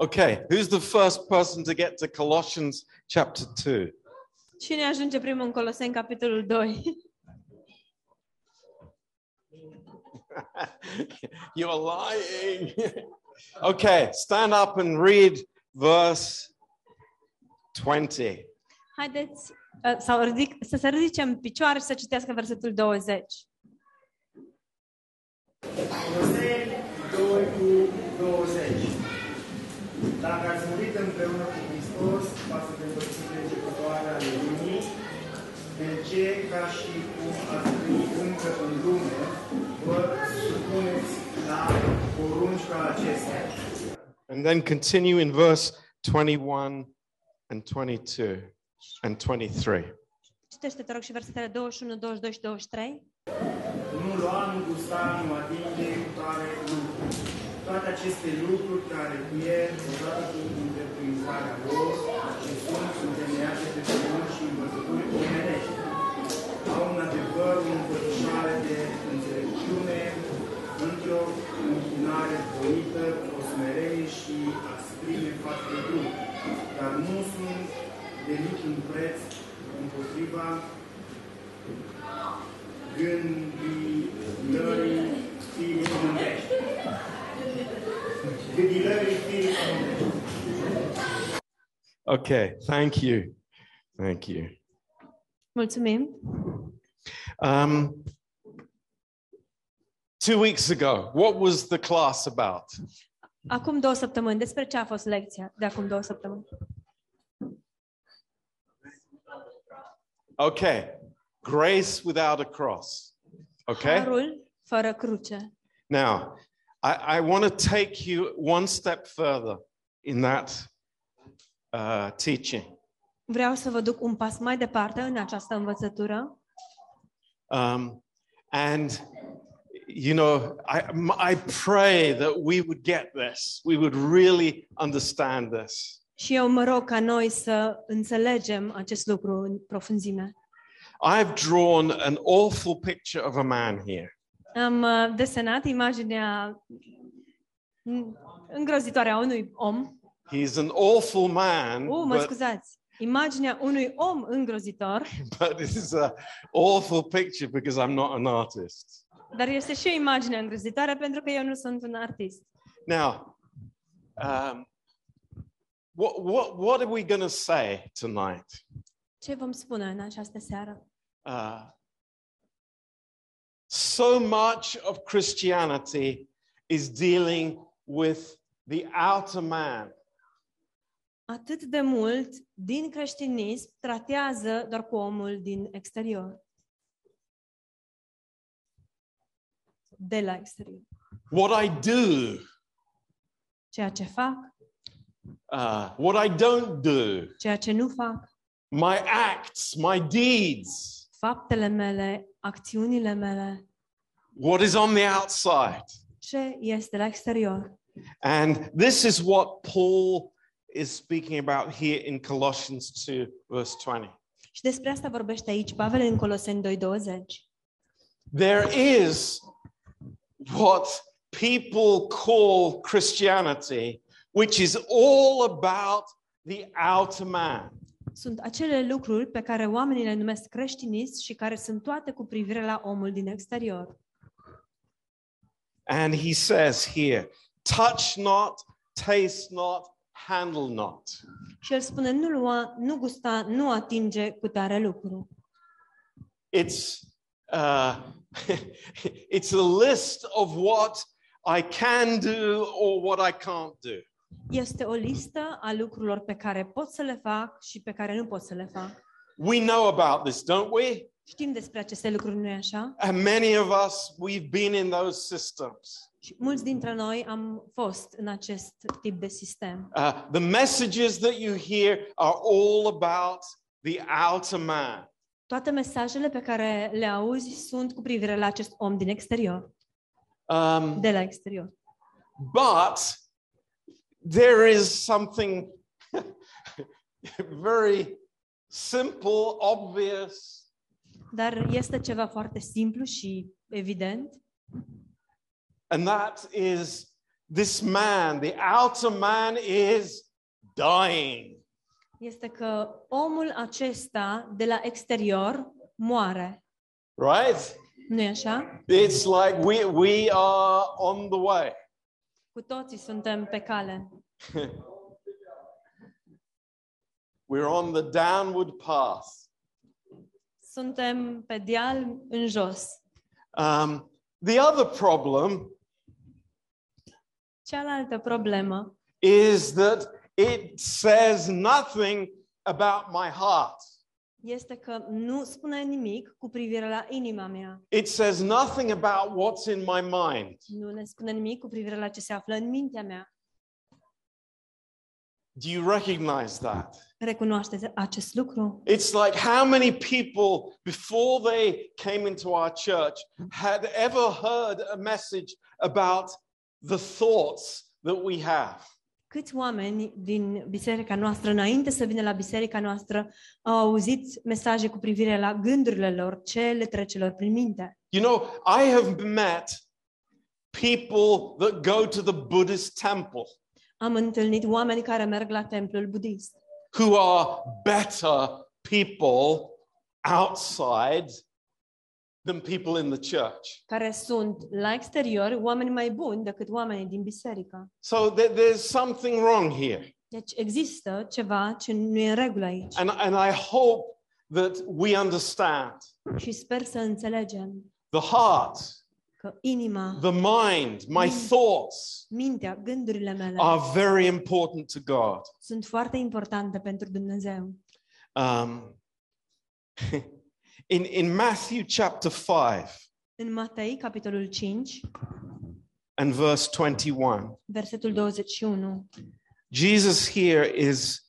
Okay, who's the first person to get to Colossians chapter 2? Cine ajunge primul în Coloseni, capitolul 2? You're lying. okay, stand up and read verse 20. Haideți uh, sau ridic, să se ridice în picioare și să citească versetul 20. Dacă ați murit împreună cu Hristos față de părțile începătoare ale lumii, de ce, ca și cum ați trăit încă în lume, vă supuneți la porunci ca acestea. And then continue in verse 21 and 22 and 23. Citește, te rog, și versetele 21, 22 și 23. Nu lua, nu gusta, nu atinge cu tare lucru. Toate aceste lucruri care pierd odată cu întreprinzarea lor și sunt întemeiate pe pământ și învățături omenești. Au un adevăr o învățătoare de înțelepciune într-o închinare voită, o smerenie și asprime față de grup, dar nu sunt de niciun preț împotriva gândilării firii pământești. Gândilării firii pământești. Okay, thank you. Thank you. Mulțumim. Um, two weeks ago, what was the class about? Acum două săptămâni, despre ce a fost lecția de acum două săptămâni? Okay, grace without a cross. Okay? Harul fără cruce. Now, I, I want to take you one step further in that uh, teaching. Vreau să vă duc un pas mai departe în această învățătură Um, and, you know, I, I pray that we would get this, we would really understand this. și eu mă rog ca noi să înțelegem acest lucru în profunzime. I've drawn an awful picture of a man here. Am uh, desenat imaginea mm, îngrozitoare a unui om. He's an awful man, Uh, mă but, scuzați. Imaginea unui om îngrozitor, but it is an awful picture because I'm not an artist. dar este și o imagine îngrozitoare pentru că eu nu sunt un artist. Now, um, what, what, what are we going to say tonight? Ce vom spune în această seară? Uh, so much of Christianity is dealing with the outer man. Atât de mult din creștinism tratează doar cu omul din exterior. De la exterior. What I do, Ceea ce fac, uh, what I don't do, ceea ce nu fac, my acts, my deeds, faptele mele, acțiunile mele, what is on the outside. ce este la exterior. And this is what Paul is speaking about here in Colossians 2, verse 20. Și despre asta vorbește aici Pavel în Coloseni 2.20. There is what people call Christianity, which is all about the outer man. Sunt acele lucruri pe care oamenii le numesc creștinism și care sunt toate cu privire la omul din exterior. And he says here, touch not, taste not, handle not. Și el spune, nu lua, nu gusta, nu atinge cu tare lucru. It's, uh, it's a list of what I can do or what I can't do. Este o listă a lucrurilor pe care pot să le fac și pe care nu pot să le fac. We know about this, don't we? Știm despre aceste lucruri, nu-i așa? And many of us, we've been in those systems. Și mulți dintre noi am fost în acest tip de sistem. Uh, the messages that you hear are all about the outer man. Toate mesajele pe care le auzi sunt cu privire la acest om din exterior, Um, de la exterior. but there is something very simple, obvious, Dar este ceva foarte simplu și evident and that is this man, the outer man, is dying. este că omul acesta de la exterior moare. Right? nu e așa? It's like we, we are on the way. Cu toții suntem pe cale. We're on the downward path. Suntem pe deal în jos. Um, the other problem Cealaltă problemă is that it says nothing about my heart. Este că nu spune nimic cu privire la inima mea. It says nothing about what's in my mind. Nu ne spune nimic cu privire la ce se află în mintea mea. Do you recognize that? Recunoașteți acest lucru? It's like how many people before they came into our church had ever heard a message about the thoughts that we have. Câți oameni din biserica noastră, înainte să vină la biserica noastră, au auzit mesaje cu privire la gândurile lor, ce le trece lor prin minte? You know, I have met people that go to the Buddhist temple Am întâlnit oameni care merg la templul budist, who are better people outside than people in the church. care sunt la exterior oameni mai buni decât oamenii din biserică. So there- there's something wrong here. Deci există ceva ce nu e în regulă aici. And, and I hope that we understand Și sper să înțelegem the heart, că inima, the mind, my Mm. thoughts mintea, gândurile mele are very important to God. sunt foarte importante pentru Dumnezeu. Um, in, in Matthew chapter 5 În Matei, capitolul 5, and verse 21, versetul 21, Jesus here is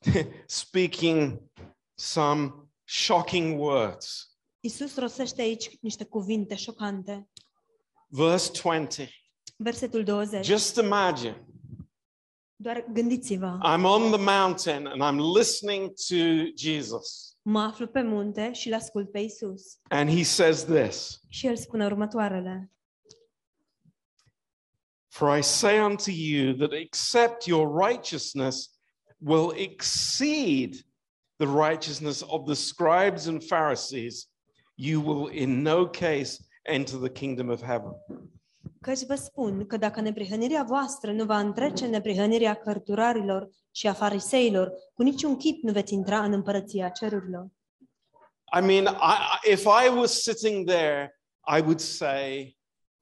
speaking some shocking words. Isus rostește aici niște cuvinte șocante. Verse 20. Versetul 20. Just imagine Doar gândiți-vă. I'm on the mountain and I'm listening to Jesus. Mă aflu pe munte și îl ascult pe Isus. And he says this Și el spune următoarele. For I say unto you that except your righteousness will exceed the righteousness of the scribes and Pharisees, you will in no case enter the kingdom of heaven. Căci vă spun că dacă neprihănirea voastră nu va întrece neprihănirea cărturarilor și a fariseilor, cu niciun chip nu veți intra în împărăția cerurilor. I mean, I, I- if I was sitting there, I would say,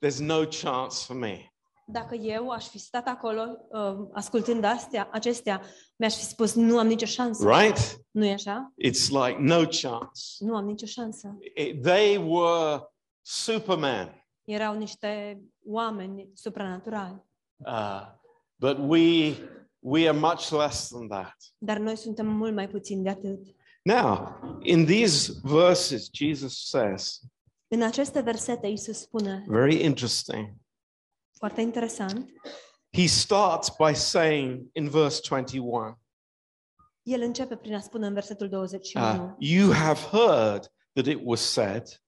there's no chance for me. Dacă eu aș fi stat acolo uh, ascultând astea, acestea, mi-aș fi spus nu am nicio șansă. Right? Nu e așa? It's like no chance. Nu am nicio șansă. It- they were Superman. Erau niște oameni supranaturali. Uh, but we, we are much less than that. Dar noi suntem mult mai puțini de atât. Now, in these verses, Jesus says, În aceste versete, Isus spune, very interesting. foarte interesant, He starts by saying in verse 21, el începe prin a spune în versetul 21, uh, You have heard that it was said,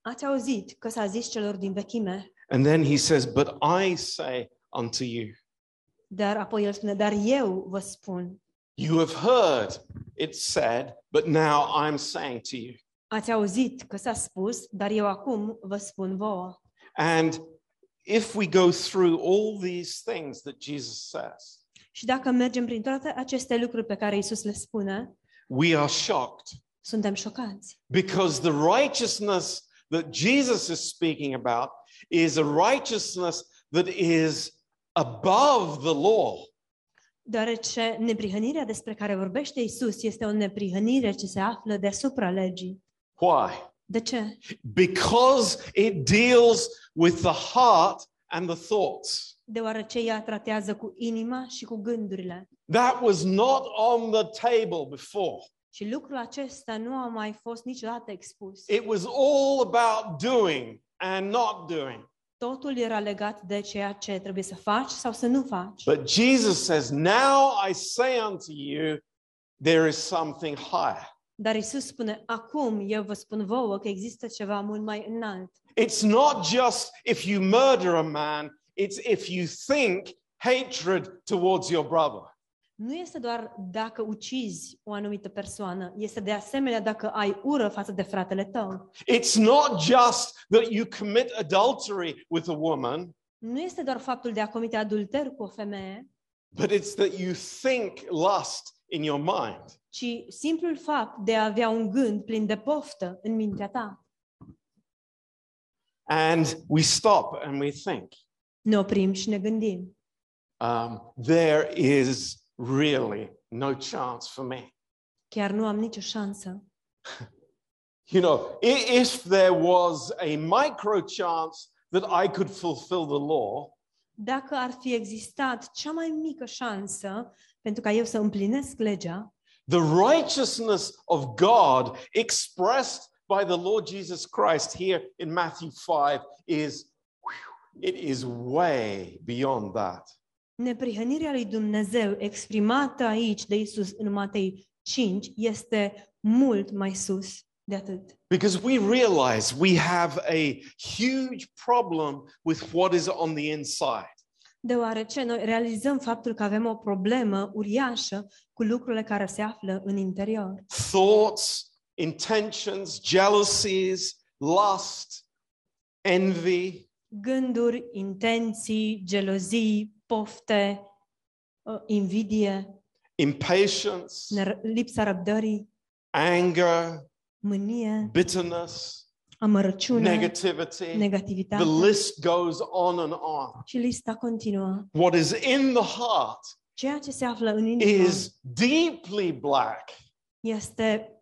Ați auzit că s-a zis celor din vechime, and then he says, But I say unto you. dar apoi el spune, dar eu vă spun. You have heard it said, but now I'm saying to you. Ați auzit că s-a spus, dar eu acum vă spun vouă. And if we go through all these things that Jesus says, Și dacă mergem prin toate aceste lucruri pe care Isus le spune, we are shocked suntem șocați. because the righteousness that Jesus is speaking about is a righteousness that is above the law. Deoarece neprihănirea despre care vorbește Isus este o neprihănire ce se află deasupra legii. Why? De ce? Because it deals with the heart and the thoughts. Deoarece ea tratează cu inima și cu gândurile. That was not on the table before. Și lucrul acesta nu a mai fost niciodată expus. It was all about doing and not doing. Totul era legat de ceea ce trebuie să faci sau să nu faci. But Jesus says, Now I say unto you, there is something higher. Dar Isus spune, acum eu vă spun vouă că există ceva mult mai înalt. It's not just if you murder a man, it's if you think hatred towards your brother. Nu este doar dacă ucizi o anumită persoană, este de asemenea dacă ai ură față de fratele tău. It's not just that you commit adultery with a woman, Nu este doar faptul de a comite adulter cu o femeie, but it's that you think lust in your mind. ci simplul fapt de a avea un gând plin de poftă în mintea ta. And we stop and we think, Ne oprim și ne gândim. um, there is really no chance for me. Chiar nu am nicio șansă. You know, if there was a micro chance that I could fulfill the law, Dacă ar fi existat cea mai mică șansă pentru ca eu să împlinesc legea, the righteousness of God expressed by the Lord Jesus Christ here in Matthew 5 is it is way beyond that. Neprihănirea lui Dumnezeu exprimată aici de Isus în Matei 5 este mult mai sus de atât. Because we realize we have a huge problem with what is on the inside. Deoarece noi realizăm faptul că avem o problemă uriașă cu lucrurile care se află în interior. Thoughts, intentions, jealousies, lust, envy, Gânduri, intenții, gelozii, pofte, invidie, impatience, lipsa răbdării, anger, mânie, bitterness, amărăciune, negativity. negativitate The list goes on and on. și lista continuă. What is in the heart Ceea ce se află în inimă is deeply black. este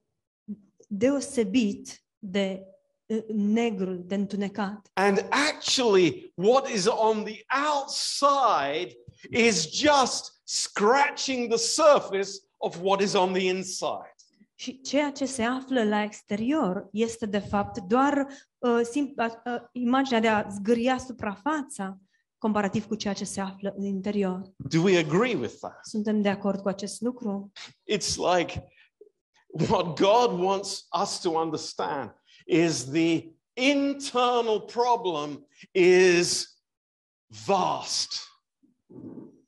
deosebit de negru, de întunecat. And actually, what is on the outside is just scratching the surface of what is on the inside. Și ceea ce se află la exterior este de fapt doar uh, sim- uh, uh, imaginea de a zgâria suprafața comparativ cu ceea ce se află în interior. Do we agree with that? Suntem de acord cu acest lucru? It's like what God wants us to understand is the internal problem is vast.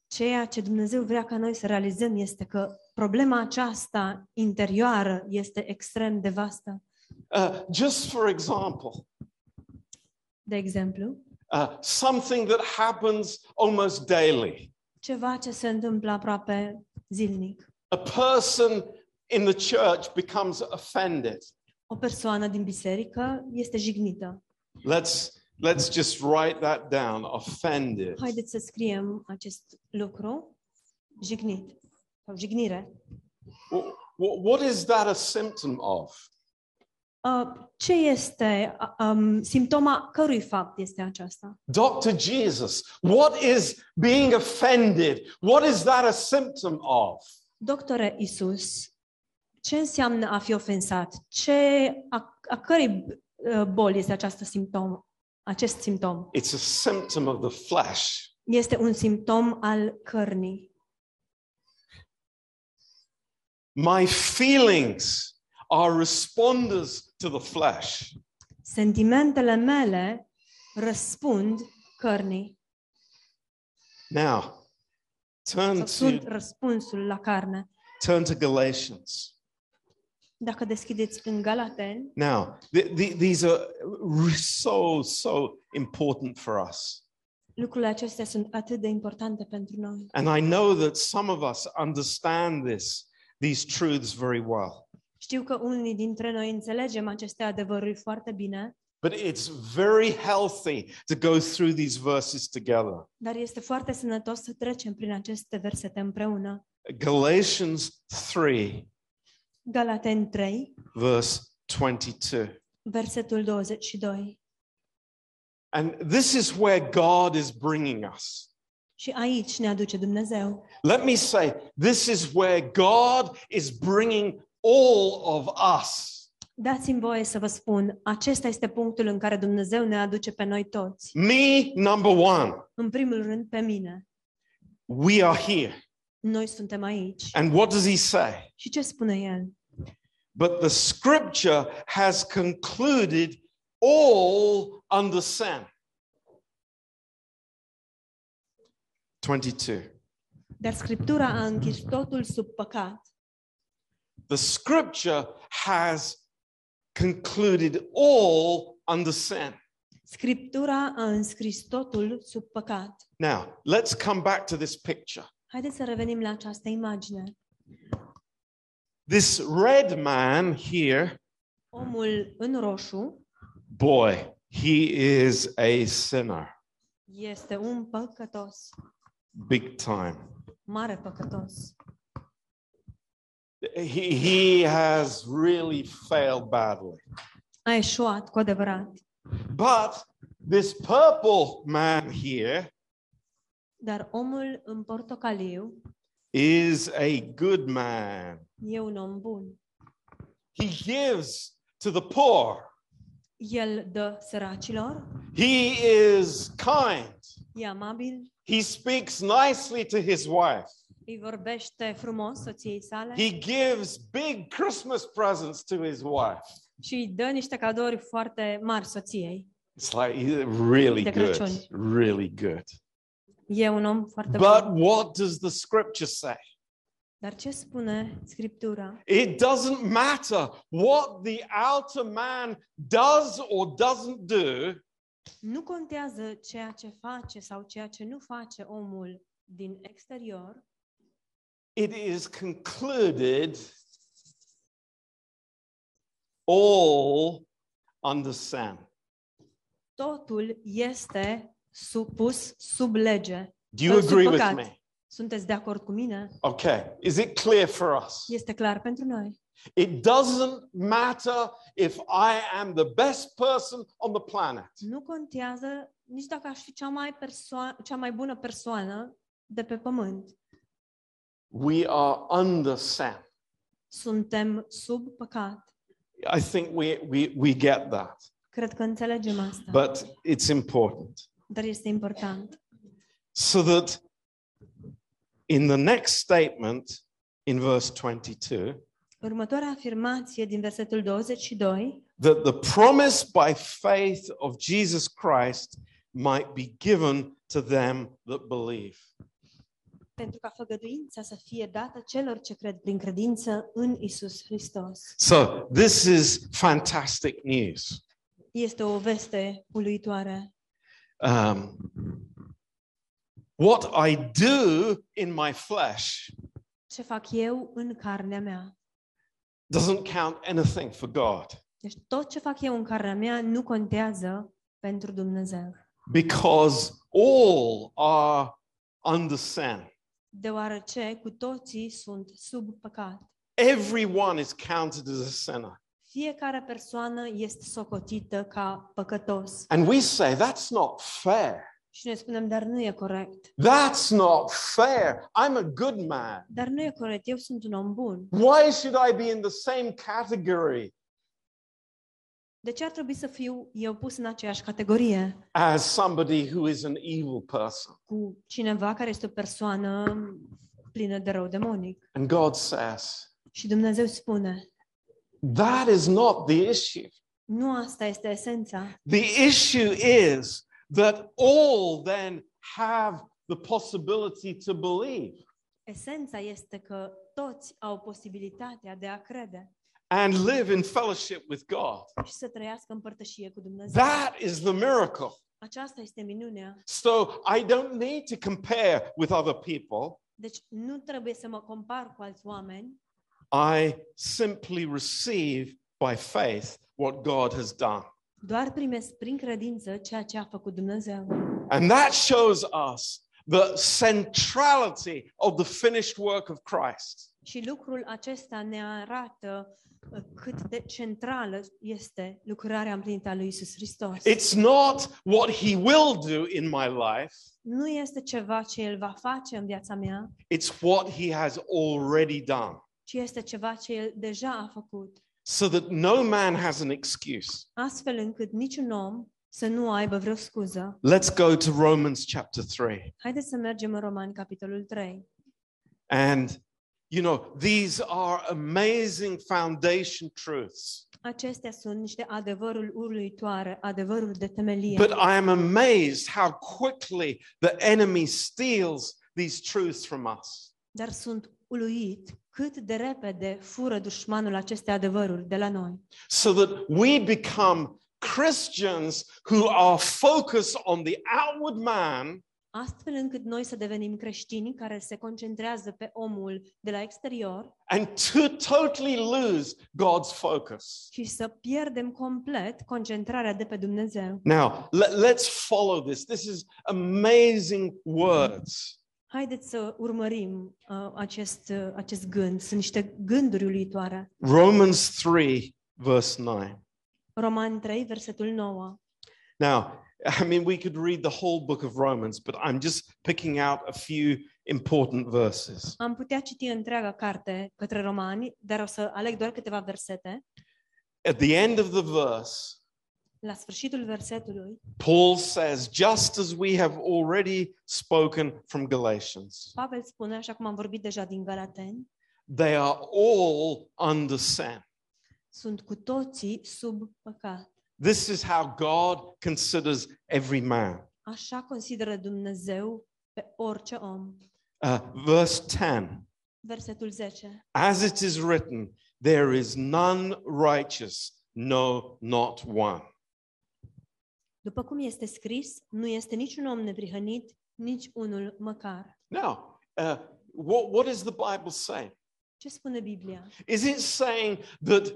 Ceea ce Dumnezeu vrea ca noi să realizăm este că problema aceasta interioară este extrem de vastă. Uh, just for example, De exemplu, uh, something that happens almost daily. ceva ce se întâmplă aproape zilnic. A person in the church becomes offended. O persoană din biserică este jignită. Let's let's just write that down. Offended. Haideți să scriem acest lucru. Jignit. Sau jignire. Wh- wh- what is that a symptom of? Uh, ce este uh, um, simptoma cărui fapt este aceasta? Dr. Jesus, what is being offended? What is that a symptom of? Doctore Isus, ce înseamnă a fi ofensat? Ce, a, a cărei uh, boli este această simptom? Acest simptom It's a symptom of the flesh. este un simptom al cărnii. My feelings are responders to the flesh. Sentimentele mele răspund cărnii. Now, turn Sau to sunt răspunsul la carne. turn to Galatians. Dacă deschideți în Galateni, Now, th- th- these are r- so so important for us. lucrurile acestea sunt atât de importante pentru noi. And I know that some of us understand this these truths very well. Știu că unii dintre noi înțelegem aceste adevăruri foarte bine, But it's very healthy to go through these verses together. dar este foarte sănătos să trecem prin aceste versete împreună. Galatians 3, Galateni 3, verse 22. versetul 22. And this is where God is bringing us. Și aici ne aduce Dumnezeu. Let me say, this is where God is bringing all of us. Dați-mi voie să vă spun, acesta este punctul în care Dumnezeu ne aduce pe noi toți. Me, number one, În primul rând pe mine. we are here. Noi suntem aici. And what does he say? Și ce spune El? But the scripture has concluded all under sin. 22. Dar Scriptura a închis totul sub păcat. The scripture has concluded all under sin. Scriptura a înscris totul sub păcat. Now, let's come back to this picture. Haideți să revenim la această imagine. This red man here, Omul în roșu boy, he is a sinner, este un păcătos, big time. mare păcătos. He, he has really failed badly. A eșuat cu adevărat. But this purple man here Dar omul în portocaliu is a good man. e un om bun. He gives to the poor. El dă săracilor, He is kind. e amabil, He speaks nicely to his wife. îi vorbește frumos soției sale He gives big Christmas presents to his wife. și îi dă niște cadouri foarte mari soției. It's like really De good. Really good. E un om foarte But bun. what does the scripture say? Dar ce spune Scriptura? It doesn't matter what the outer man does or doesn't do. Nu contează ceea ce face sau ceea ce nu face omul din exterior, It is concluded all under sin. totul este supus sub lege. Do you Sub agree with păcat. me? Sunteți de acord cu mine? Okay. Is it clear for us? Este clar pentru noi. It doesn't matter if I am the best person on the planet. Nu contează nici dacă aș fi cea mai, perso- cea mai bună persoană de pe pământ. We are under sin. Suntem sub păcat. I think we, we, we get that, Cred că înțelegem asta. but it's important. Dar este important. So that in the next statement, in verse 22, Următoarea afirmație din versetul 22 that the promise by faith of Jesus Christ might be given to them that believe. pentru ca făgăduința să fie dată celor ce cred prin credință în Isus Hristos. So this is fantastic news. Este o veste uluitoare. Um, what I do in my flesh Ce fac eu în carnea mea? doesn't count anything for God Deci tot ce fac eu în carnea mea nu contează pentru Dumnezeu. because all are under sin. Deoarece cu toții sunt sub păcat. Everyone is counted as a sinner. Fiecare persoană este socotită ca păcătos. And we say that's not fair. Și noi spunem, dar nu e corect. That's not fair. I'm a good man. Dar nu e corect, eu sunt un om bun. Why should I be in the same category De ce ar trebui să fiu eu pus în aceeași categorie as somebody who is an evil person? cu cineva care este o persoană plină de rău demonic? And God says, Și Dumnezeu spune, that is not the issue. nu asta este esența. The issue is that all then have the possibility to believe Esența este că toți au posibilitatea de a crede and live in fellowship with God. și să trăiască în părtășie cu Dumnezeu. That is the miracle. Aceasta este minunea. So I don't need to compare with other people. Deci nu trebuie să mă compar cu alți oameni, I simply receive by faith what God has done. doar primesc prin credință ceea ce a făcut Dumnezeu. And that shows us the centrality of the finished work of Christ. Și lucrul acesta ne arată uh, cât de centrală este lucrarea împlinită a lui Isus Hristos. It's not what He will do in my life, Nu este ceva ce El va face în viața mea, it's what He has already done. Ci este ceva ce El deja a făcut, So that no man has an excuse. astfel încât niciun om să nu aibă vreo scuză. Let's go to Romans chapter 3. Haideți să mergem în Romani, capitolul 3. And, you know, these are amazing foundation truths. Acestea sunt niște adevăruri uluitoare, adevăruri de temelie. But I am amazed how quickly the enemy steals these truths from us. Dar sunt uluit cât de repede fură dușmanul aceste adevăruri de la noi. So that we become Christians who are focused on the outward man Astfel încât noi să devenim creștini care se concentrează pe omul de la exterior and to totally lose God's focus. și să pierdem complet concentrarea de pe Dumnezeu. Now, let, let's follow this. This is amazing words. Haideți să urmărim uh, acest, uh, acest gând. Sunt niște gânduri uluitoare. Romans 3, verse 9. Roman 3, versetul 9. Now, I mean, we could read the whole book of Romans, but I'm just picking out a few important verses. Am putea citi întreaga carte către romani, dar o să aleg doar câteva versete. At the end of the verse, La sfârșitul versetului, Paul says, just as we have already spoken from Galatians, Pavel spune, așa cum am vorbit deja din Galateni, they are all under sin. sunt cu toții sub păcat. This is how God considers every man. Așa consideră Dumnezeu pe orice om. Uh, verse 10 Versetul 10. As it is written, there is none righteous, no, not one. După cum este scris, nu este niciun om neprihănit, nici unul măcar. Now, uh, what, what is the Bible saying? Ce spune Biblia? Is it saying that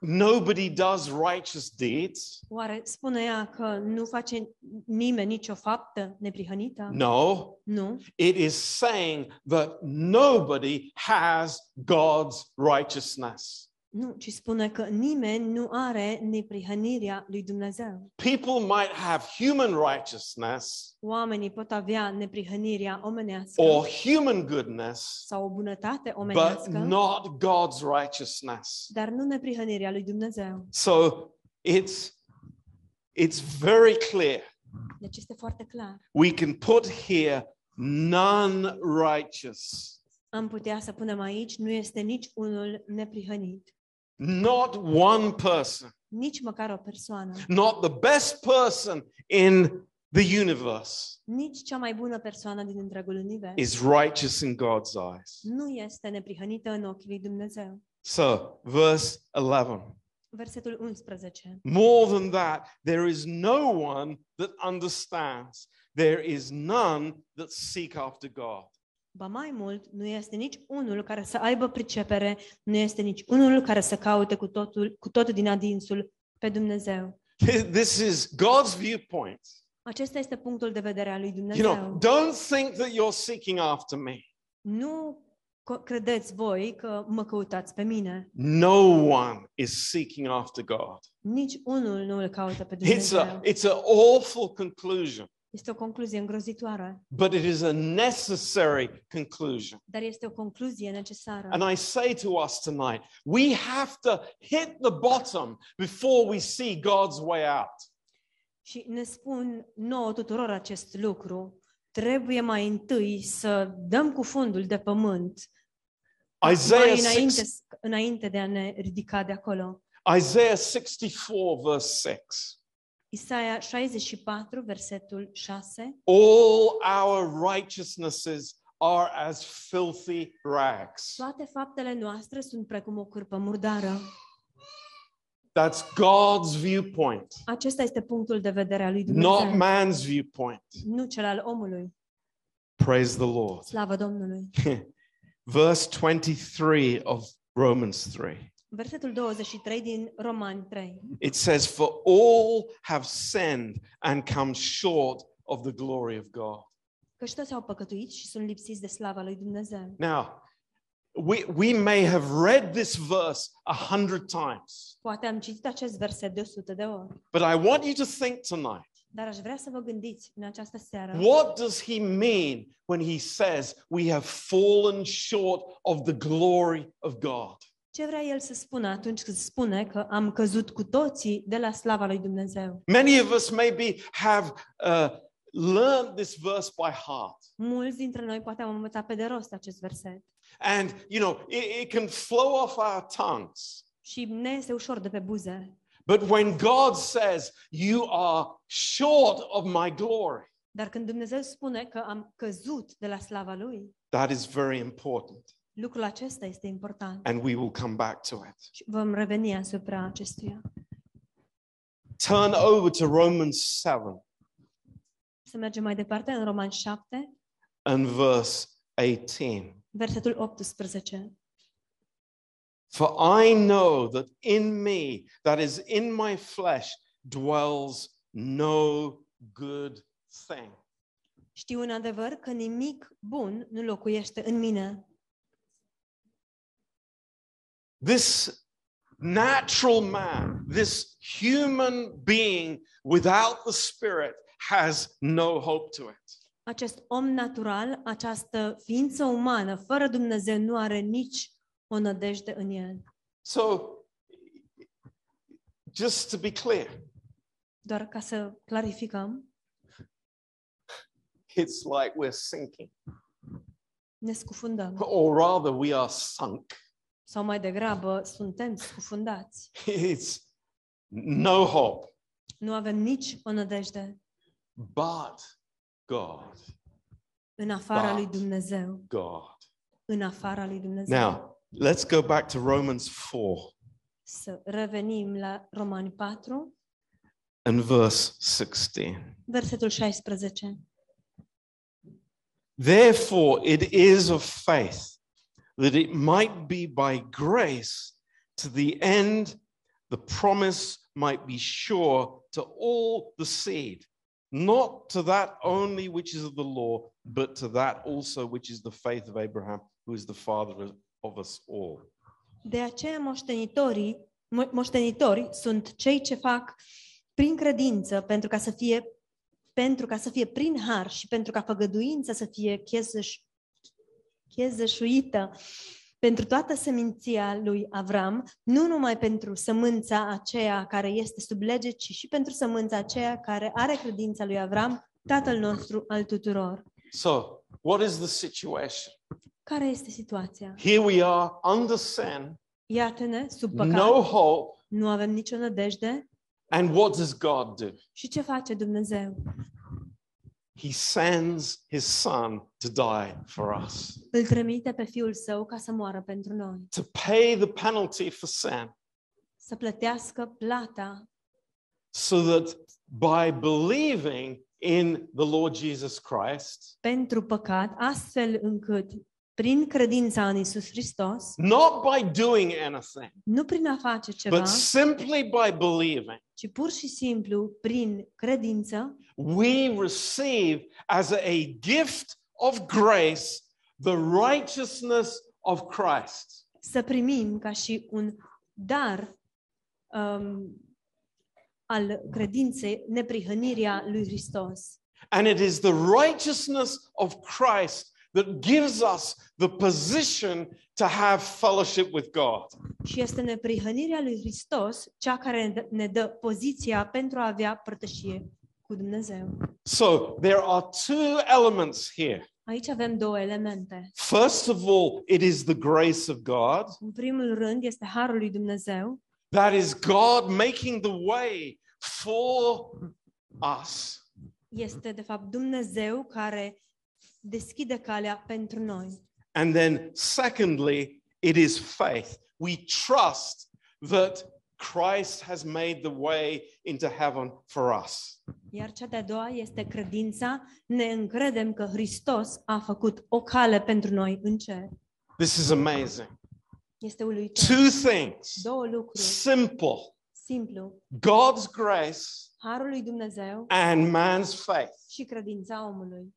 nobody does righteous deeds? Oare spune ea că nu face nimeni nicio faptă neprihănită? No, Nu. it is saying that nobody has God's righteousness. Nu, ci spune că nimeni nu are neprihănirea lui Dumnezeu. People might have human righteousness Oamenii pot avea neprihănirea omenească or human goodness, sau o bunătate but omenească, not God's righteousness. dar nu neprihănirea lui Dumnezeu. So it's it's very clear. Deci este foarte clar. We can put here none righteous, Am putea să punem aici, nu este nici unul neprihănit, not one person, nici măcar o persoană, not the best person in the universe nici cea mai bună persoană din întregul univers. is righteous in God's eyes. Nu este neprihănită în ochii lui Dumnezeu. So, verse 11. Versetul 11. More than that, there is no one that understands. There is none that seek after God. Ba mai mult, nu este nici unul care să aibă pricepere, nu este nici unul care să caute cu totul, cu totul din adinsul pe Dumnezeu. This is God's viewpoint. Acesta este punctul de vedere al lui You Dumnezeu. know, don't think that you're seeking after me. Nu co- credeți voi că mă căutați pe mine. No one is seeking after God. Nici unul nu îl caută pe It's Dumnezeu. a it's an awful conclusion, Este o concluzie îngrozitoare, but it is a necessary conclusion. dar este o concluzie necesară. And I say to us tonight, we have to hit the bottom before we see God's way out. Și ne spun nouă tuturor acest lucru. Trebuie mai întâi să dăm cu fundul de pământ Isaiah, mai înainte, 6, înainte de a ne ridica de acolo. Isaiah 64, verse 6. Isaia 64, versetul 6. All our righteousnesses are as filthy rags. Toate faptele noastre sunt precum o cârpă murdară. That's God's viewpoint, Acesta este punctul de vedere al lui not Dumnezeu, man's viewpoint. nu cel al omului. Praise the Lord. Slavă Domnului! Verse 23 of Romans 3. Versetul 23 din Romani 3. It says, For all have sinned and come short of the glory of God. Căci toți au păcătuit și sunt lipsiți de slava lui Dumnezeu. Now, we, we may have read this verse a hundred times, Poate am citit acest verset de 100 de ori, but I want you to think tonight dar aș vrea să vă gândiți în această seară. what does he mean when he says we have fallen short of the glory of God? Ce vrea el să spună atunci când spune că am căzut cu toții de la slava lui Dumnezeu? Many of us maybe have uh, learned this verse by heart. Mulți dintre noi poate am învățat pe de rost acest verset And, you know, it, it can flow off our tongues. și ne este ușor de pe buze. But when God says, You are short of my glory, Dar când Dumnezeu spune că am căzut de la slava Lui, that is very important. Lucrul acesta este important. And we will come back to it. Și vom reveni asupra acestuia. Turn over to Romans 7 Să mergem mai departe în Roman 7, and verse 18. versetul 18. For I know that in me, that is in my flesh, dwells no good thing. Știu în adevăr că nimic bun nu locuiește în mine. This natural man, this human being without the Spirit, has no hope to it. Acest om natural, această ființă umană, fără Dumnezeu, nu are nici o nădejde în el. So, just to be clear, Doar ca să clarificăm, it's like we're sinking, ne scufundăm. or rather, we are sunk. Sau mai degrabă, suntem scufundați. It's no hope, Nu avem nici o nădejde but God, în afara But- lui Dumnezeu. God. În afara lui Dumnezeu. Now, let's go back to Romans 4 Să revenim la Romani 4, and verse 16. versetul 16. Therefore, it is of faith that it might be by grace to the end the promise might be sure to all the seed, not to that only which is of the law, but to that also which is the faith of Abraham, who is the father of us all. De aceea moștenitorii, mo- moștenitori sunt cei ce fac prin credință pentru ca să fie pentru ca să fie prin har și pentru ca făgăduința să fie chezăș, chezășuită pentru toată seminția lui Avram, nu numai pentru sămânța aceea care este sub lege, ci și pentru sămânța aceea care are credința lui Avram, tatăl nostru al tuturor. So, what is the situation? Care este situația? Here we are under sin, Iată-ne, sub păcat, no hope, nu avem nicio nădejde, and what does God do? Și ce face Dumnezeu? He sends his son to die for us, Îl trimite pe Fiul Său ca să moară pentru noi, to pay the penalty for sin, să plătească plata, so that by believing in the Lord Jesus Christ, pentru păcat, astfel încât, prin credința în Isus Hristos, not by doing anything, nu prin a face ceva, but simply by believing, ci pur și simplu prin credință, we receive as a gift of grace the righteousness of Christ. să primim ca și un dar um, al credinței neprihănirea lui Hristos. And it is the righteousness of Christ that gives us the position to have fellowship with God. Și este neprihănirea lui Hristos cea care ne dă- poziția pentru a avea părtășie cu Dumnezeu. So there are two elements here. Aici avem două elemente. First of all, it is the grace of God. În primul rând este harul lui Dumnezeu, That is God making the way for us. este de fapt Dumnezeu care deschide calea pentru noi. And then, secondly, it is faith. We trust that Christ has made the way into heaven for us. Iar cea de-a doua este credința, ne încredem că Hristos a făcut o cale pentru noi în cer. This is amazing. Este uluitor. Two things Două lucruri. simple Simplu. God's grace Harul lui Dumnezeu and man's faith. și credința omului.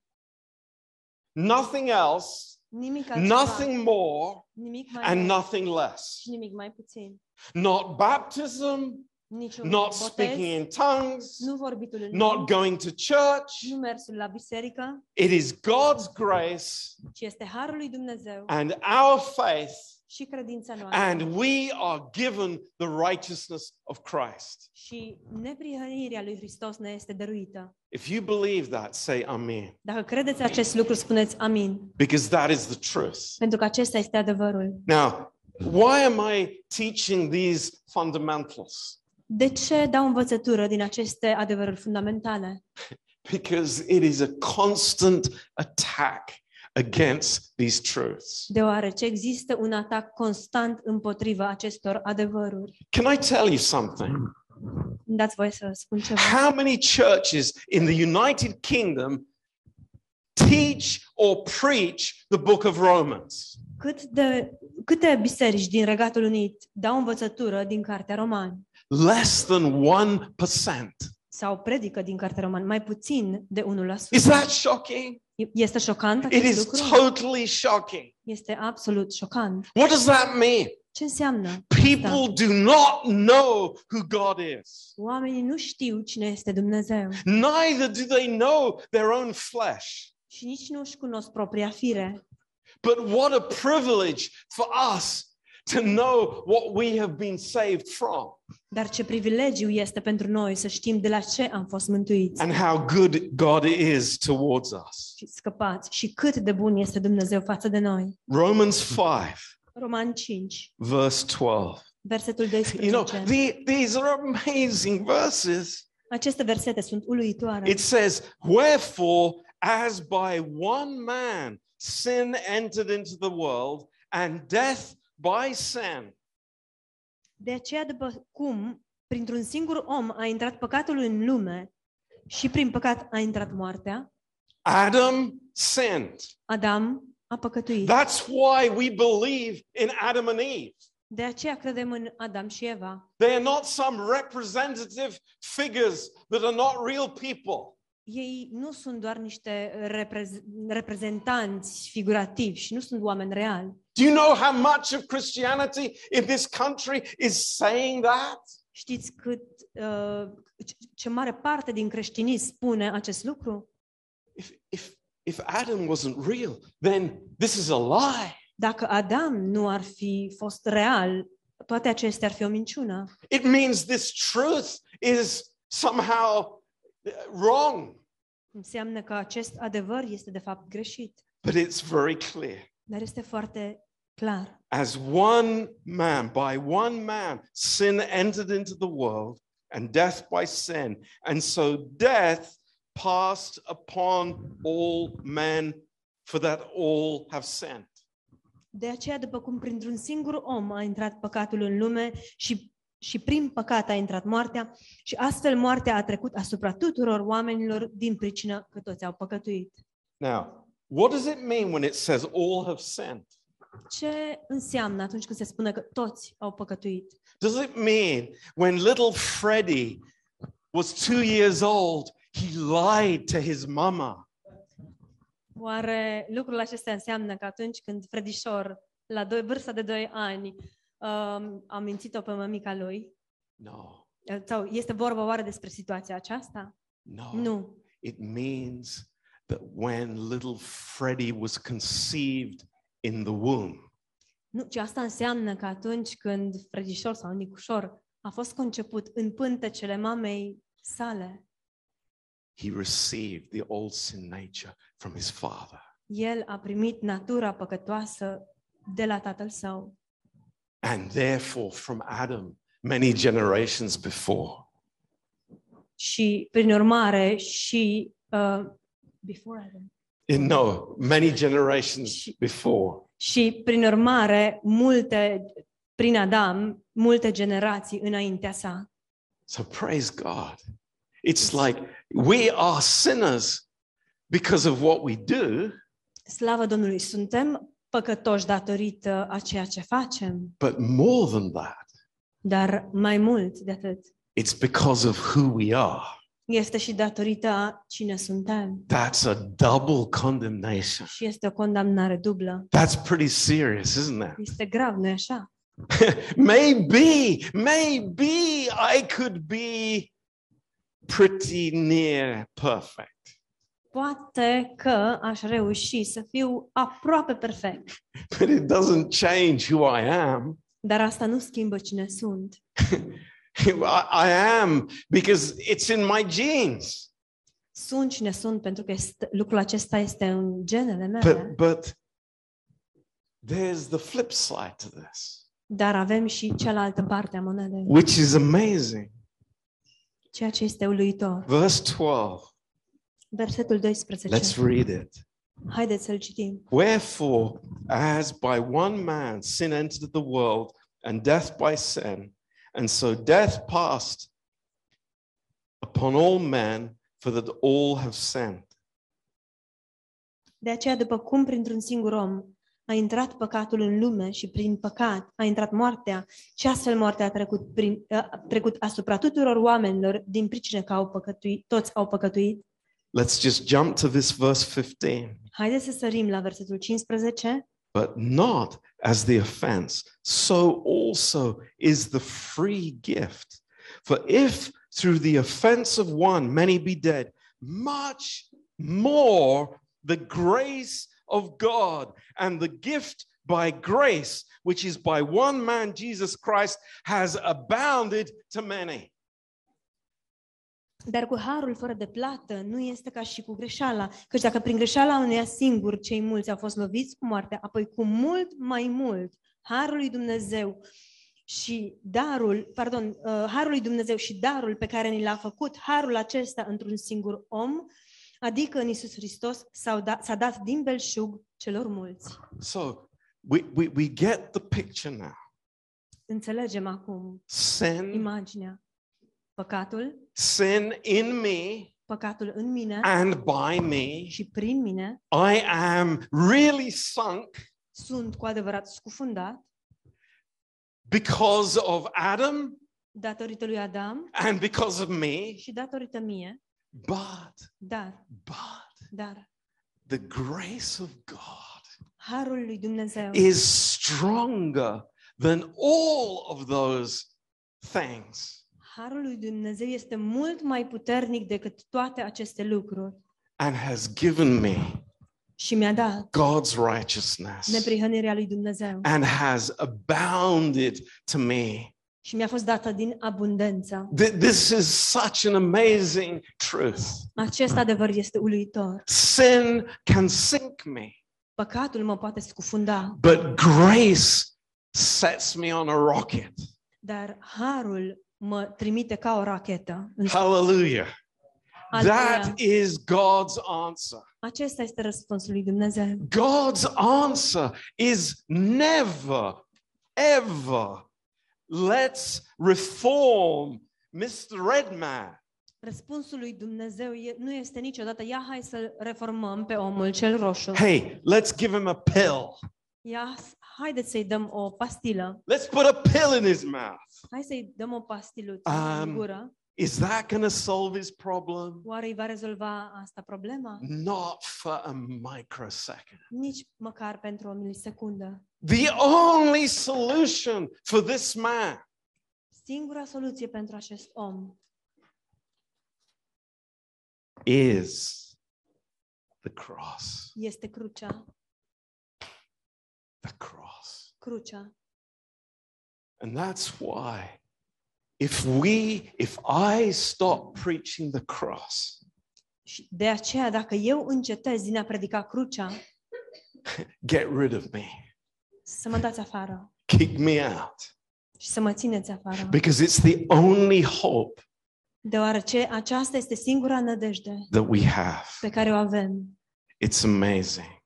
Nothing else, Nimic altceva. nothing more, Nimic mai and mult nothing less. și nimic mai puțin. Not baptism, Niciun not botez, speaking in tongues, nu vorbitul în not limbi, going to church. nu mersul la biserică, It is God's grace ci este harul lui Dumnezeu and our faith, și credința noastră. and we are given the righteousness of Christ. Și neprihănirea lui Hristos ne este dăruită. If you believe that, say Amen, Dacă credeți acest lucru, spuneți amin, because that is the truth. pentru că acesta este adevărul. Now, why am I teaching these fundamentals? De ce dau învățătură din aceste adevăruri fundamentale? because it is a constant attack against these truths. Deoarece există un atac constant împotriva acestor adevăruri. Can I tell you something? Îmi dați voie să spun ceva. How many churches in the United Kingdom teach or preach the book of Romans? Cât de, câte biserici din Regatul Unit dau învățătură din Cartea Romani? Less than 1%. Sau predică din Cartea Romani? Mai puțin de 1%. Is that shocking? Este șocant It acest is lucru? totally shocking. Este absolut șocant. What does that mean? Ce înseamnă? asta? People do not know who God is. Oamenii nu știu cine este Dumnezeu Neither do they know their own flesh. și nici nu își cunosc propria fire. But what a privilege for us to know what we have been saved from Dar ce privilegiu este pentru noi să știm de la ce am fost mântuiți and how good God is towards us. și scăpați și cât de bun este Dumnezeu față de noi. Romans 5, Roman 5, verse 12. versetul You know, the, these are amazing verses. Aceste versete sunt uluitoare. It says, Wherefore, as by one man sin entered into the world, and death by sin, De aceea, după cum printr-un singur om a intrat păcatul în lume și prin păcat a intrat moartea, Adam sinned. Adam a păcătuit. That's why we believe in Adam and Eve. De aceea credem în Adam și Eva. They are not some representative figures that are not real people. Ei nu sunt doar niște reprez- reprezentanți figurativi și nu sunt oameni reali. Do you know how much of Christianity in this country is saying that? Știți cât, uh, ce- ce mare parte din creștinism spune acest lucru? If, if, if Adam wasn't real, then this is a lie. Dacă Adam nu ar fi fost real, toate acestea ar fi o minciună. It means this truth is somehow uh, wrong, Înseamnă că acest adevăr este de fapt greșit, but it's very clear. dar este foarte clar. As one man, by one man, sin entered into the world, and death by sin. And so death passed upon all men, for that all have sinned. De aceea, după cum printr-un singur om a intrat păcatul în lume și, și prin păcat a intrat moartea, și astfel moartea a trecut asupra tuturor oamenilor din pricină că toți au păcătuit. Now, what does it mean when it says all have sinned? Ce înseamnă atunci când se spune că toți au păcătuit? Does it mean when little Freddie was two years old, he lied to his mama? Oare lucrul acesta înseamnă că atunci când Fredișor, la doi, vârsta de 2 ani, um, a mințit-o pe mămica lui? No, Sau este vorba oare despre situația aceasta? no. Nu. It means that when little Freddie was conceived in the womb, Nu, ci asta înseamnă că atunci când Fredișor sau Nicușor a fost conceput în pântecele mamei sale, he received the old sin nature from his father. el a primit natura păcătoasă de la tatăl său. And therefore, from Adam, many generations before, Și, prin urmare, și uh, before Adam. in no, many generations before, Și, prin urmare, multe, prin Adam, multe generații înaintea sa. So praise God. It's like we are sinners because of what we do, Slavă Domnului! Suntem păcătoși datorită a ceea ce facem, but more than that, dar mai mult de atât, it's because of who we are. este și datorită a cine suntem. That's a double condemnation. Și este o condamnare dublă. That's pretty serious, isn't it? Este grav, nu așa? maybe, maybe I could be pretty near perfect. Poate că aș reuși să fiu aproape perfect, But it doesn't change who I am. dar asta nu schimbă cine sunt. I, I am because it's in my genes. Sunt cine sunt pentru că este, lucrul acesta este în genele mele. But but there's the flip side to this, Dar avem și cealaltă parte a monedei, which is amazing. ceea ce este uluitor. Verse 12. Versetul 12. Let's read it. Haideți să-l citim. Wherefore, as by one man sin entered the world, and death by sin, and so death passed upon all men, for that all have sinned. De aceea, după cum printr-un singur om a intrat păcatul în lume și prin păcat a intrat moartea și astfel moartea a trecut, prin, a trecut asupra tuturor oamenilor din pricină că au păcătuit, toți au păcătuit. Let's just jump to this verse 15. Haideți să sărim la versetul 15. But not as the offense, so also is the free gift. For if through the offense of one many be dead, much more the grace of God and the gift by grace, which is by one man, Jesus Christ, has abounded to many. Dar cu harul fără de plată nu este ca și cu greșeala, căci dacă prin greșeala uneia singur cei mulți au fost loviți cu moartea, apoi cu mult mai mult harul lui Dumnezeu și darul, pardon, uh, harul lui Dumnezeu și darul pe care ni l-a făcut, harul acesta într-un singur om, adică în Isus Hristos, s-au dat, s-a dat din belșug celor mulți. So we, we, we get the picture now. Înțelegem acum Sin, imaginea. Păcatul, sin in me păcatul în mine and by me, și prin mine I am really sunk sunt cu adevărat scufundat because of Adam datorită lui Adam and because of me. și datorită mie, But, dar, but dar, the grace of God harul lui Dumnezeu is stronger than all of those things. Harul lui Dumnezeu este mult mai puternic decât toate aceste lucruri and has given me și mi-a dat God's righteousness neprihănirea lui Dumnezeu and has abounded to me. și mi-a fost dată din abundență. Th- This is such an amazing truth. Acest adevăr este uluitor. Sin can sink me, Păcatul mă poate scufunda, but grace sets me on a rocket. dar harul mă trimite ca o rachetă. în Hallelujah. Aleluia. That is God's answer. Acesta este răspunsul lui Dumnezeu. God's answer is never, ever, let's reform Mr. Redman. Răspunsul lui Dumnezeu e, nu este niciodată, ia hai să reformăm pe omul cel roșu. Hey, let's give him a pill. Ia, haideți să-i dăm o pastilă. Let's put a pill in his mouth. Hai să-i dăm o pastiluță Um, în gură. Is that going to solve his problem? Oare îi va rezolva asta problema? Not for a microsecond. Nici măcar pentru o milisecundă. The only solution for this man Singura soluție pentru acest om is the cross. este crucea. The cross. Crucea. And that's why if we, if I stop preaching the cross, Și de aceea, dacă eu încetez din a predica crucea, get rid of me, să mă dați afară kick me out, și să mă țineți afară. because it's the only hope Deoarece aceasta este singura nădejde that we have. pe care o avem. It's amazing.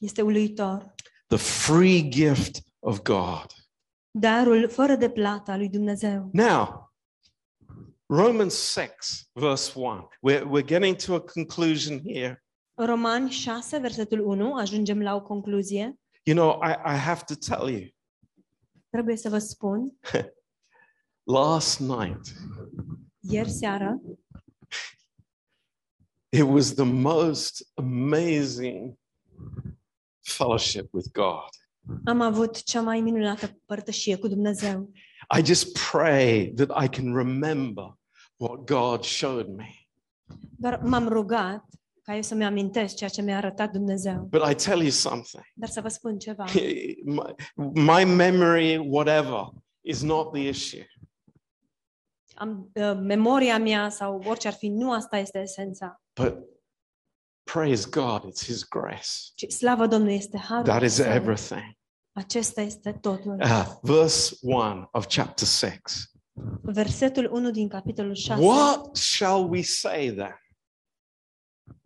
Este uluitor. The free gift of God. Darul fără de plată lui Dumnezeu. Now, Romans 6, verse 1. We're, we're getting to a conclusion here. Romani 6, versetul 1, ajungem la o concluzie. You know, I, I have to tell you, Trebuie să vă spun, last night, ieri seară it was the most amazing fellowship with God. am avut cea mai minunată părtășie cu Dumnezeu. I just pray that I can remember what God showed me. Doar m-am rugat ca eu să-mi amintesc ceea ce mi-a arătat Dumnezeu. But I tell you something Dar să vă spun ceva. my, my memory, whatever, is not the issue. Am, uh, memoria mea sau orice ar fi, nu asta este esența. But praise God, it's His grace. Ci slavă Domnului este harul. That is său. everything. Acesta este totul. Uh, verse 1 of chapter 6. Versetul 1 din capitolul 6. What shall we say then?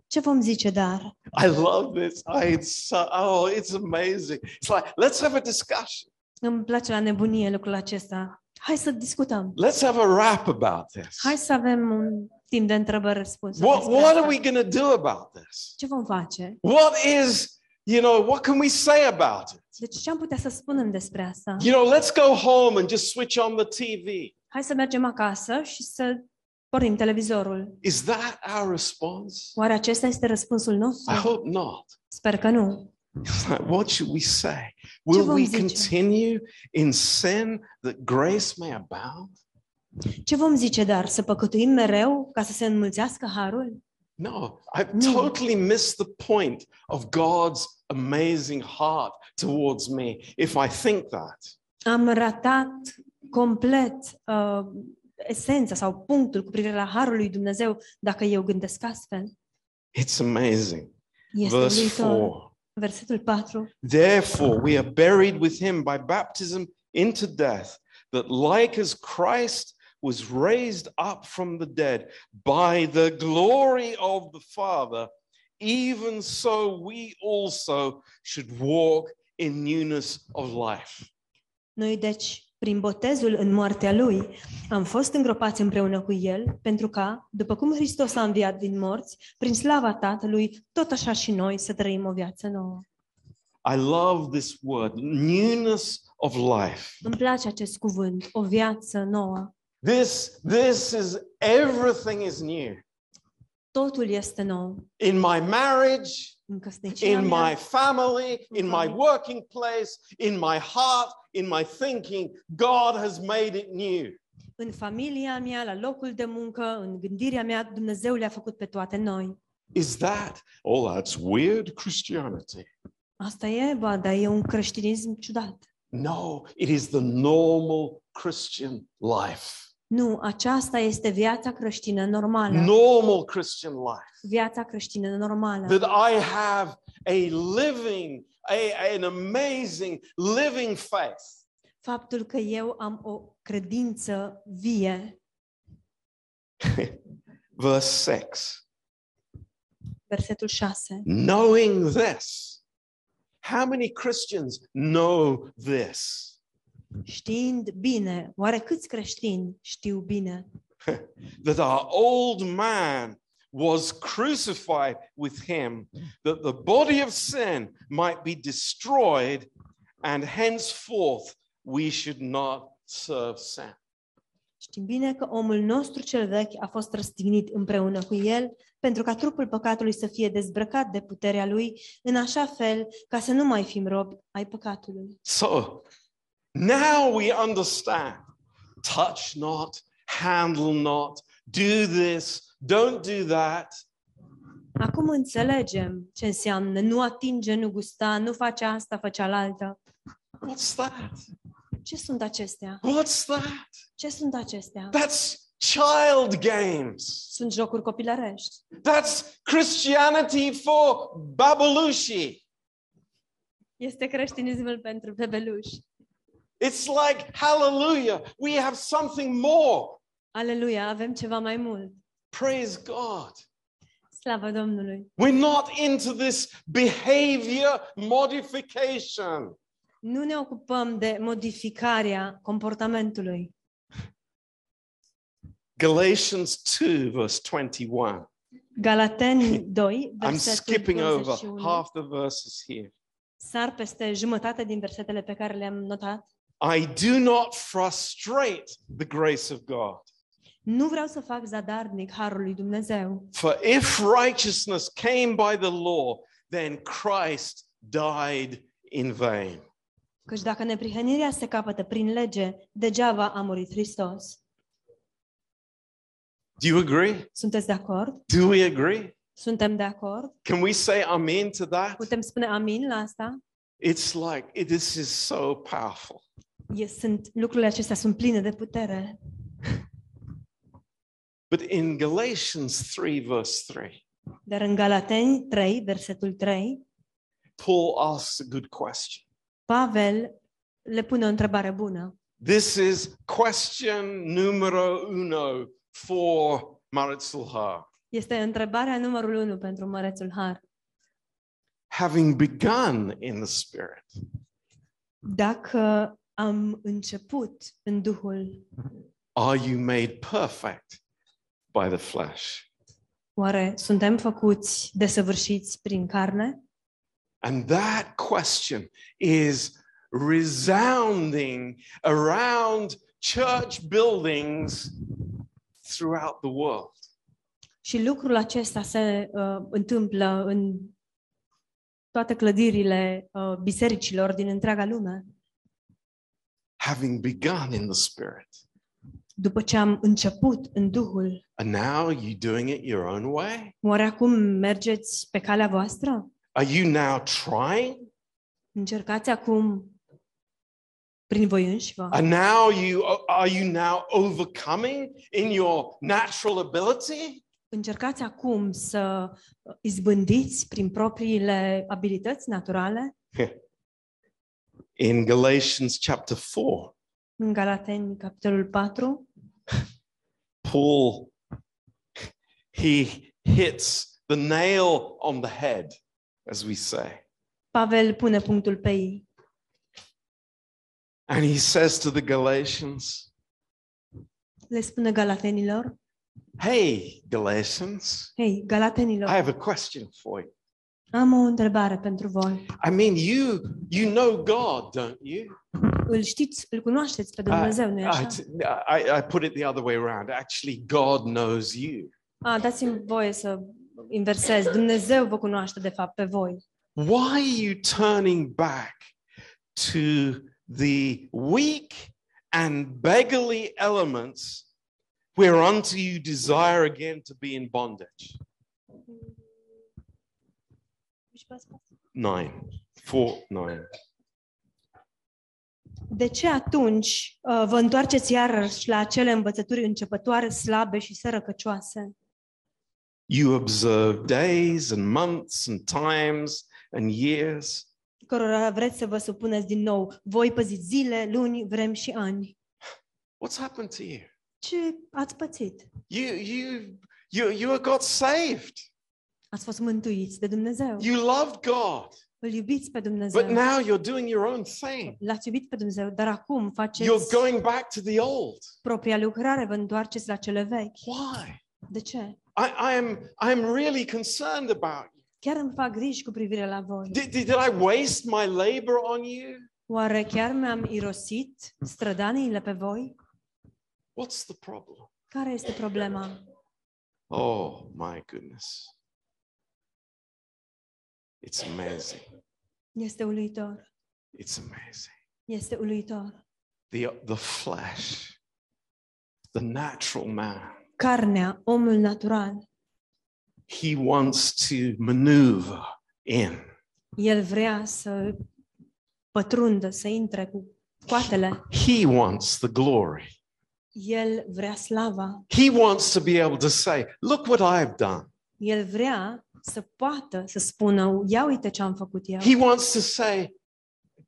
Ce vom zice dar? I love this. I, it's so, oh, it's amazing. It's like, let's have a discussion. Îmi place la nebunie lucrul acesta. Hai să discutăm. Let's have a rap about this. Hai să avem un timp de întrebări-răspunsuri. What, despre what asta. are we going to do about this? Ce vom face? What is, you know, what can we say about it? Deci ce am putea să spunem despre asta? You know, let's go home and just switch on the TV. Hai să mergem acasă și să pornim televizorul. Is that our response? Oare acesta este răspunsul I nostru? hope not. Sper că nu. It's like, what should we say? Will vom we zice? continue in sin that grace may abound? Ce vom zice dar? Să păcătuim mereu ca să se înmulțească harul? No, I've No. totally missed the point of God's amazing heart towards me if I think that. Am ratat complet uh, esența sau punctul cu privire la harul lui Dumnezeu dacă eu gândesc astfel. It's amazing. Este Verse uluitor. 4. Versetul 4. Therefore, we are buried with him by baptism into death, that like as Christ was raised up from the dead by the glory of the Father, even so we also should walk in newness of life. Noi, deci, prin botezul în moartea lui, am fost îngropați împreună cu el, pentru ca, după cum Hristos a înviat din morți, prin slava Tatălui, tot așa și noi să trăim o viață nouă. I love this word, newness of life. Îmi place acest cuvânt, o viață nouă. This, this is everything is new. Totul este nou. In my marriage, În căsnicia in mea, my family, in my working place, in my heart, in my thinking, God has made it new. în familia mea, la locul de muncă, în gândirea mea, Dumnezeu le-a făcut pe toate noi. Is that, oh, that's weird Christianity? Asta e, ba, dar e un creștinism ciudat. No, it is the normal Christian life. Nu, aceasta este viața creștină normală. Normal Christian life. Viața creștină normală. That I have a living, a, an amazing living faith. Faptul că eu am o credință vie. Verse 6. Versetul 6. Knowing this. How many Christians know this? Știind bine, oare câți creștini știu bine that our old man was crucified with him, that the body of sin might be destroyed, and henceforth we should not serve sin. Știm bine că omul nostru cel vechi a fost răstignit împreună cu el pentru ca trupul păcatului să fie dezbrăcat de puterea lui, în așa fel ca să nu mai fim robi ai păcatului. So now we understand touch not, handle not, do this, don't do that. Acum înțelegem ce înseamnă nu atinge, nu gusta, nu face asta, fă cealaltă. What's that? Ce sunt acestea? What's that? Ce sunt acestea? That's child games. Sunt jocuri copilărești. That's Christianity for babalushi. Este creștinismul pentru bebeluși. It's like, hallelujah, we have something more. Aleluia, avem ceva mai mult. Praise God. Slavă Domnului! We're not into this behavior modification. Nu ne ocupăm de modificarea comportamentului. Galatians 2, verse 21. Galateni 2, I'm skipping over half the verses here. Sar peste jumătate din versetele pe care le-am notat. I do not frustrate the grace of God. Nu vreau să fac zadarnic harul lui Dumnezeu. For if righteousness came by the law, then Christ died in vain. Căci dacă neprihănirea se capătă prin lege, degeaba a murit Hristos. Do you agree? Sunteți de acord? Do we agree? Suntem de acord? Can we say amen to that? Putem spune amin la asta? It's like it- this is so powerful. E, sunt, lucrurile acestea sunt pline de putere. But in Galatians 3, verse 3, Dar în Galateni 3, versetul 3, Paul asks a good question. Pavel le pune o întrebare bună. This is question numero uno for Marit Sulha. Este întrebarea numărul unu pentru Mărețul Har. Having begun in the Spirit, Dacă am început în Duhul, are you made perfect by the flesh? oare suntem făcuți desăvârșiți prin carne? And that question is resounding around church buildings throughout the world. Și lucrul acesta se uh, întâmplă în toate clădirile uh, bisericilor din întreaga lume. Having begun in the Spirit. După ce am început în Duhul, And now you doing it your own way? oare acum mergeți pe calea voastră? Are you now trying? Încercați acum prin voi înși vă? And now you are you now overcoming in your natural ability? Încercați acum să izbândiți prin propriile abilități naturale? In Galatians chapter 4, În Galateni, capitolul 4, Paul he hits the nail on the head, as we say. Pavel pune punctul pe ei. And he says to the Galatians, le spune galatenilor, Hey, Galatians, hei, I have a question for you. Am o întrebare pentru voi. I mean, you you know God, don't you? Îl știți, îl cunoașteți pe I, Dumnezeu, nu-i așa? I, I put it the other way around. Actually, God knows you. A, dați-mi voie să inversez. Dumnezeu vă cunoaște, de fapt, pe voi. Why are you turning back to the weak and beggarly elements whereunto you desire again to be in bondage? Nine. Four, nine. De ce atunci uh, vă întoarceți iarăși la acele învățături începătoare, slabe și sărăcăcioase? You observe days and months and times and years. cărora vreți să vă supuneți din nou. Voi păziți zile, luni, vremi și ani. What's happened to you? Ce ați pățit? You, you, you, you are God saved. Ați fost mântuiți de Dumnezeu. You loved God, Îl iubiți pe Dumnezeu. but now you're doing your own thing. L-ați iubit pe Dumnezeu, dar acum You're faceți going back to the old. propria lucrare, vă întoarceți la cele vechi. Why? De ce? I, I am I am really concerned about you. Chiar îmi fac griji cu privire la voi. Did, did, did I waste my labor on you? Oare chiar mi-am irosit strădaniile pe voi? What's the problem? Care este problema? Oh my goodness. It's amazing. Este uluitor. It's amazing. Este uluitor. The the flesh, the natural man. Carnea, omul natural, He wants to maneuver in. el vrea să pătrundă, să intre cu coatele. He wants the glory. El vrea slava. He wants to be able to say, Look what I've done. El vrea să poată să spună, ia uite ce am făcut eu. He wants to say,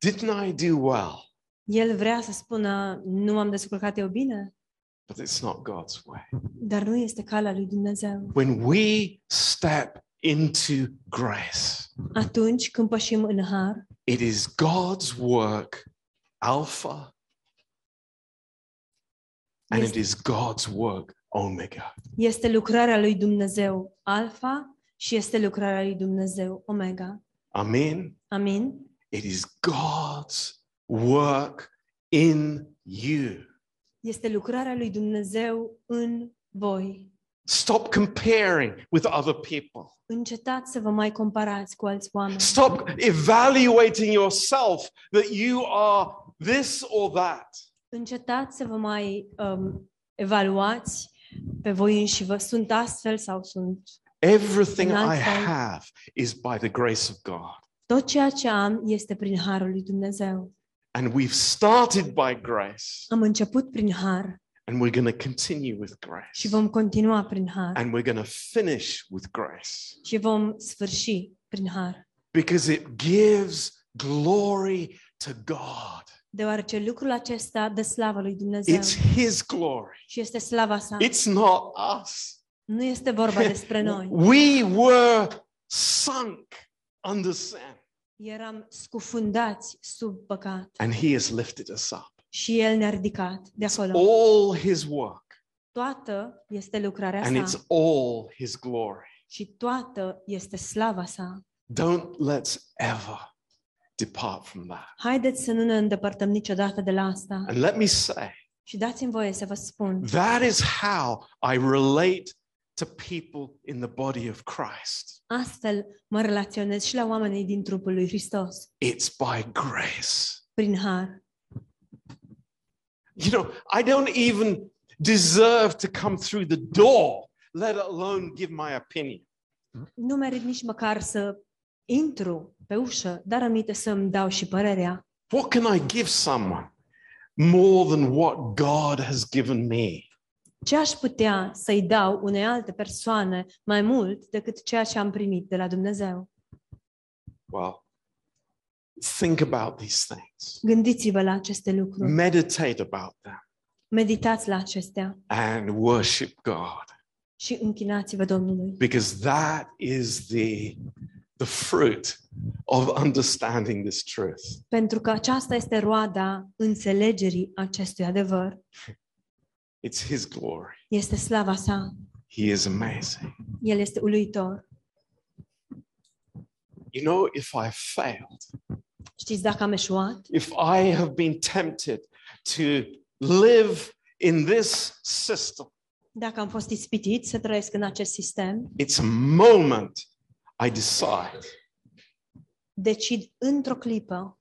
Didn't I do well? El vrea să spună, nu m-am descurcat eu bine, But it's not God's way. dar nu este calea lui Dumnezeu. When we step into grace, Atunci când pășim în har, it is God's work, Alpha, and it Yes. is God's work, Omega. este lucrarea lui Dumnezeu Alfa și este lucrarea lui Dumnezeu Omega. Amen. Amin? It is God's work in you. Este lucrarea lui Dumnezeu în voi. Stop comparing with other people. Încetați să vă mai comparați cu alți oameni. Stop evaluating yourself that you are this or that. Încetați să vă mai um, evaluați pe voi înși vă. Sunt astfel sau sunt? Everything And I I- have is by the grace of God. Tot ceea ce am este prin harul lui Dumnezeu. And we've started by grace, Am început prin har and we're going to continue with și grace. vom continua prin har And we're going to finish with grace și vom sfârși prin har. because it gives glory to God. Deoarece lucrul acesta dă slavă lui Dumnezeu It's His glory, și este slava sa. it's not us. Nu este vorba despre noi. We were sunk under sin, Eram scufundați sub păcat and He has lifted us up. și El ne-a ridicat de acolo. All His work, Toată este lucrarea and it's sa all His glory. și toată este slava sa. Don't let's ever depart from that. Haideți să nu ne îndepărtăm niciodată de la asta. And let me say, Și dați-mi voie să vă spun, that is how I relate to people in the body of Christ. astfel mă relaționez și la oamenii din trupul lui Hristos, It's by grace. prin har. You know, I don't even deserve to come through the door, let alone give my opinion. Nu merit nici măcar să intru pe ușă, dar aminte să-mi dau și părerea. What can I give someone more than what God has given me? Ce aș putea să-i dau unei alte persoane mai mult decât ceea ce am primit de la Dumnezeu? Well, think about these things, Gândiți-vă la aceste lucruri, meditate about them, meditați la acestea and worship God și închinați-vă Domnului. because that is the, the fruit of understanding this truth. Pentru că aceasta este roada înțelegerii acestui adevăr. It's His glory. Este slava sa. He is amazing. El este uluitor. You know, if I failed, Știți dacă am eșuat? if I have been tempted to live in this system, Dacă am fost ispitit să trăiesc în acest sistem, it's a moment I decide decid într-o clipă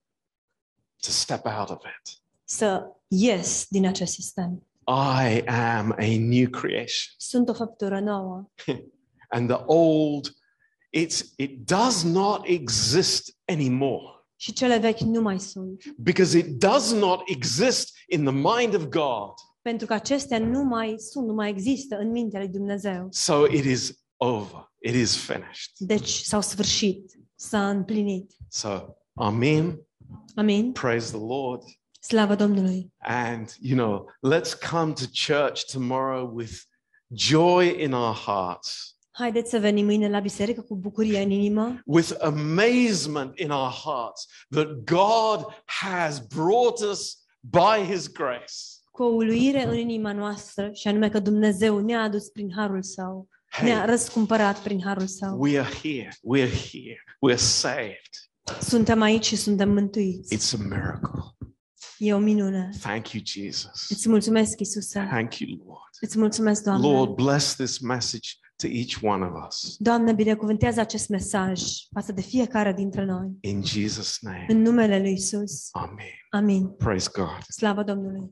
to step out of it. să ies din acest sistem. I am a new creation. Sunt o făptură nouă And the old, it's, it does not exist anymore și cele vechi nu mai sunt. because it does not exist in the mind of God. Pentru că acestea nu mai sunt, nu mai există în mintea lui Dumnezeu. So it is over. It is finished. Deci s-au sfârșit, s-a împlinit. So, Amen. Amin? Praise the Lord. Slavă Domnului! And, you know, let's come to church tomorrow with joy in our hearts, Haideți să venim mâine la biserică cu bucurie în inimă, with amazement in our hearts that God has brought us by his grace. cu o uluire în inima noastră și anume că Dumnezeu ne-a adus prin harul său, ne-a Hey, răscumpărat prin harul său. we are here. We're here. We're saved. Suntem aici și suntem mântuiți. It's a miracle. E o minune. Thank you, Jesus. Îți mulțumesc, Iisuse. Thank you, Lord. Îți mulțumesc, Doamne. Lord, bless this message to each one of us. Doamne, binecuvântează acest mesaj față de fiecare dintre noi. In Jesus' name. În numele lui Isus. Amen. Amin. Praise God. Slavă Domnului.